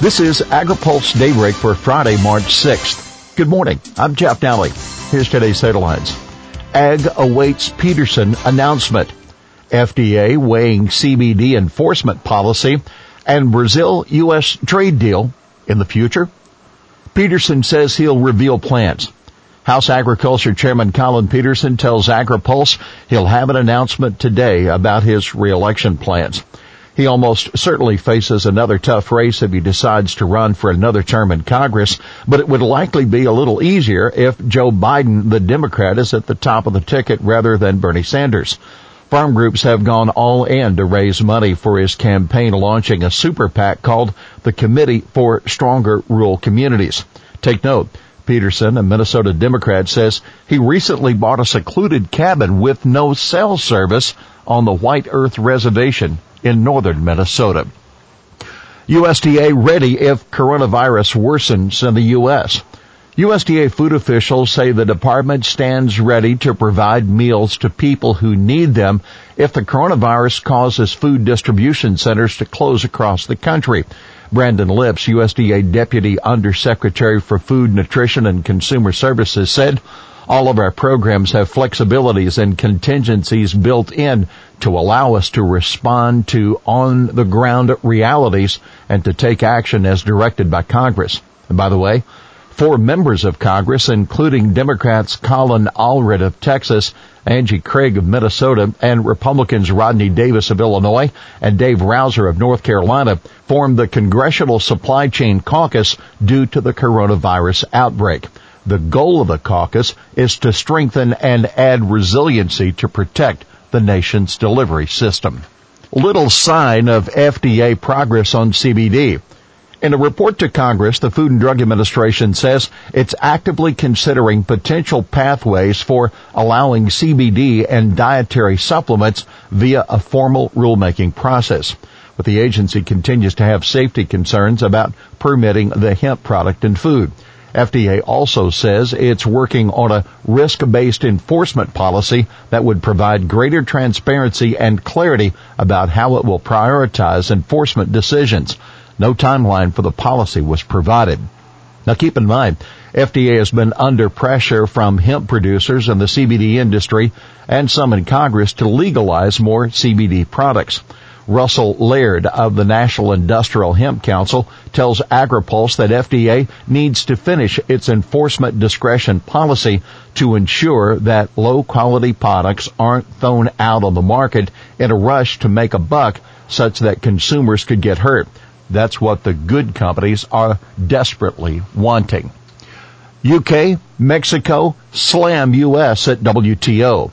This is AgriPulse Daybreak for Friday, March 6th. Good morning. I'm Jeff Nalley. Here's today's headlines. Ag awaits Peterson announcement. FDA weighing CBD enforcement policy and Brazil-U.S. trade deal in the future. Peterson says he'll reveal plans. House Agriculture Chairman Colin Peterson tells AgriPulse he'll have an announcement today about his reelection plans. He almost certainly faces another tough race if he decides to run for another term in Congress, but it would likely be a little easier if Joe Biden, the Democrat, is at the top of the ticket rather than Bernie Sanders. Farm groups have gone all in to raise money for his campaign launching a super PAC called the Committee for Stronger Rural Communities. Take note, Peterson, a Minnesota Democrat, says he recently bought a secluded cabin with no cell service on the White Earth Reservation in northern Minnesota. USDA ready if coronavirus worsens in the U.S. USDA food officials say the department stands ready to provide meals to people who need them if the coronavirus causes food distribution centers to close across the country. Brandon Lipps, USDA Deputy Undersecretary for Food, Nutrition and Consumer Services said, all of our programs have flexibilities and contingencies built in to allow us to respond to on the ground realities and to take action as directed by Congress. And by the way, four members of Congress, including Democrats Colin Allred of Texas, Angie Craig of Minnesota, and Republicans Rodney Davis of Illinois and Dave Rouzer of North Carolina, formed the Congressional Supply Chain Caucus due to the coronavirus outbreak. The goal of the caucus is to strengthen and add resiliency to protect the nation's delivery system. Little sign of FDA progress on CBD. In a report to Congress, the Food and Drug Administration says it's actively considering potential pathways for allowing CBD and dietary supplements via a formal rulemaking process. But the agency continues to have safety concerns about permitting the hemp product in food. FDA also says it's working on a risk-based enforcement policy that would provide greater transparency and clarity about how it will prioritize enforcement decisions. No timeline for the policy was provided. Now keep in mind, FDA has been under pressure from hemp producers and the CBD industry and some in Congress to legalize more CBD products. Russell Laird of the National Industrial Hemp Council tells AgriPulse that FDA needs to finish its enforcement discretion policy to ensure that low quality products aren't thrown out on the market in a rush to make a buck such that consumers could get hurt. That's what the good companies are desperately wanting. UK, Mexico, slam US at WTO.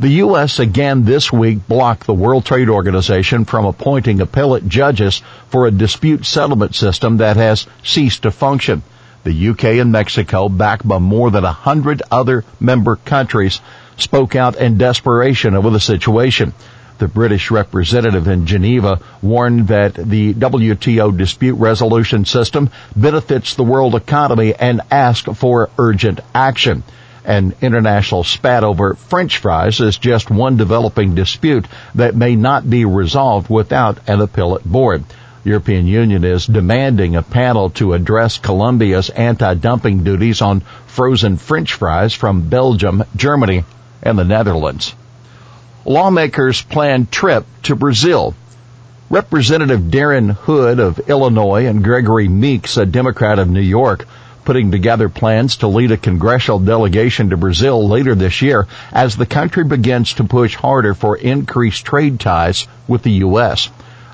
The U.S. again this week blocked the World Trade Organization from appointing appellate judges for a dispute settlement system that has ceased to function. The UK and Mexico, backed by more than a hundred other member countries, spoke out in desperation over the situation. The British representative in Geneva warned that the WTO dispute resolution system benefits the world economy and asked for urgent action. An international spat over French fries is just one developing dispute that may not be resolved without an appellate board. The European Union is demanding a panel to address Colombia's anti-dumping duties on frozen French fries from Belgium, Germany, and the Netherlands. Lawmakers plan trip to Brazil. Representative Darin LaHood of Illinois and Gregory Meeks, a Democrat of New York, putting together plans to lead a congressional delegation to Brazil later this year as the country begins to push harder for increased trade ties with the U.S.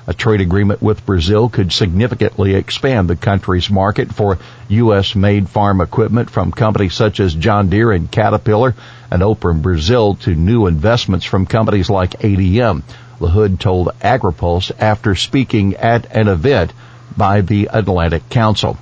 A trade agreement with Brazil could significantly expand the country's market for U.S. made farm equipment from companies such as John Deere and Caterpillar and open Brazil to new investments from companies like ADM. LaHood told AgriPulse after speaking at an event by the Atlantic Council.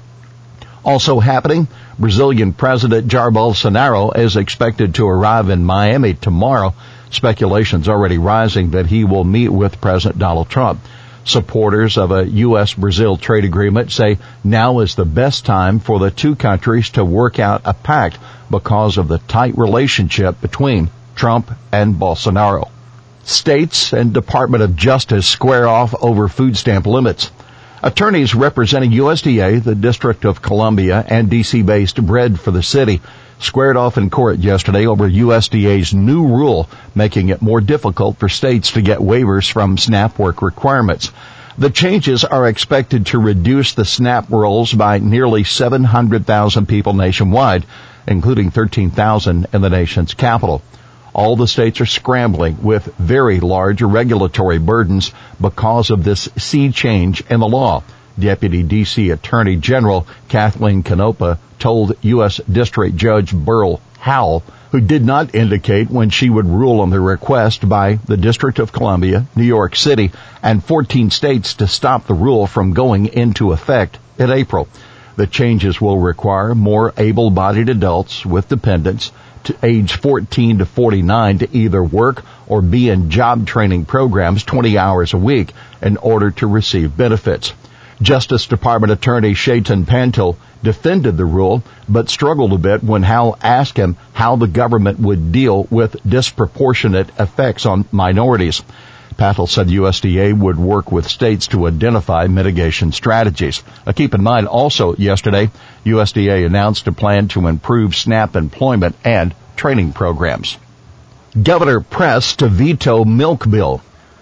Also happening, Brazilian President Jair Bolsonaro is expected to arrive in Miami tomorrow. Speculations already rising that he will meet with President Donald Trump. Supporters of a U.S.-Brazil trade agreement say now is the best time for the two countries to work out a pact because of the tight relationship between Trump and Bolsonaro. States and Department of Justice square off over food stamp limits. Attorneys representing USDA, the District of Columbia, and DC-based Bread for the City squared off in court yesterday over USDA's new rule making it more difficult for states to get waivers from SNAP work requirements. The changes are expected to reduce the SNAP rolls by nearly 700,000 people nationwide, including 13,000 in the nation's capital. All the states are scrambling with very large regulatory burdens because of this sea change in the law. Deputy DC Attorney General Kathleen Konopka told U.S. District Judge Beryl Howell, who did not indicate when she would rule on the request by the District of Columbia, New York City, and 14 states to stop the rule from going into effect in April. The changes will require more able-bodied adults with dependents to age 14 to 49 to either work or be in job training programs 20 hours a week in order to receive benefits. Justice Department Attorney Shaitan Pantil defended the rule, but struggled a bit when Howell asked him how the government would deal with disproportionate effects on minorities. Patel said USDA would work with states to identify mitigation strategies. Uh, keep in mind also yesterday, USDA announced a plan to improve SNAP employment and training programs. Governor pressed to veto milk bill.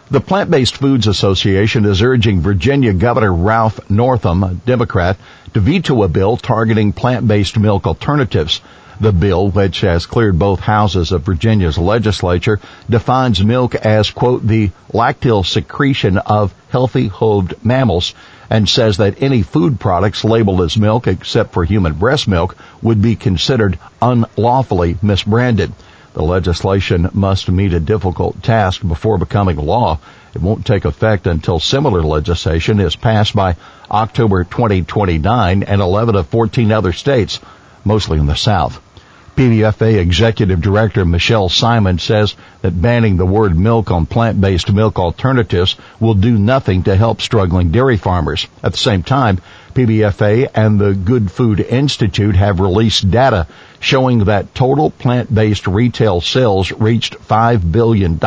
The Plant-Based Foods Association is urging Virginia Governor Ralph Northam, a Democrat, to veto a bill targeting plant-based milk alternatives. The bill, which has cleared both houses of Virginia's legislature, defines milk as, quote, the lacteal secretion of healthy hooved mammals and says that any food products labeled as milk except for human breast milk would be considered unlawfully misbranded. The legislation must meet a difficult task before becoming law. It won't take effect until similar legislation is passed by October 2029 and 11 of 14 other states, mostly in the South. PBFA Executive Director Michele Simon says that banning the word milk on plant-based milk alternatives will do nothing to help struggling dairy farmers. At the same time, PBFA and the Good Food Institute have released data showing that total plant-based retail sales reached $5 billion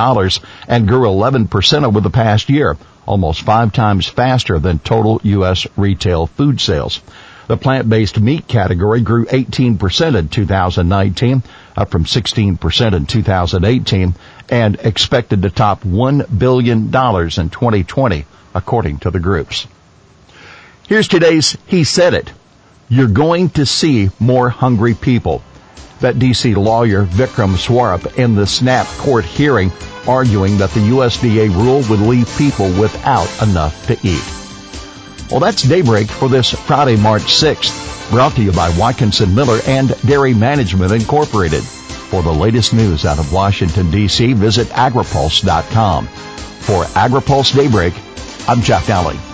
and grew 11% over the past year, almost five times faster than total U.S. retail food sales. The plant-based meat category grew 18% in 2019, up from 16% in 2018, and expected to top $1 billion in 2020, according to the groups. Here's today's He Said It. You're going to see more hungry people. That DC lawyer Vikram Swaruup in the SNAP court hearing arguing that the USDA rule would leave people without enough to eat. Well, that's Daybreak for this Friday, March 6th, brought to you by Watkinson Miller and Dairy Management Incorporated. For the latest news out of Washington, D.C., visit agripulse.com. For AgriPulse Daybreak, I'm Jeff Nalley.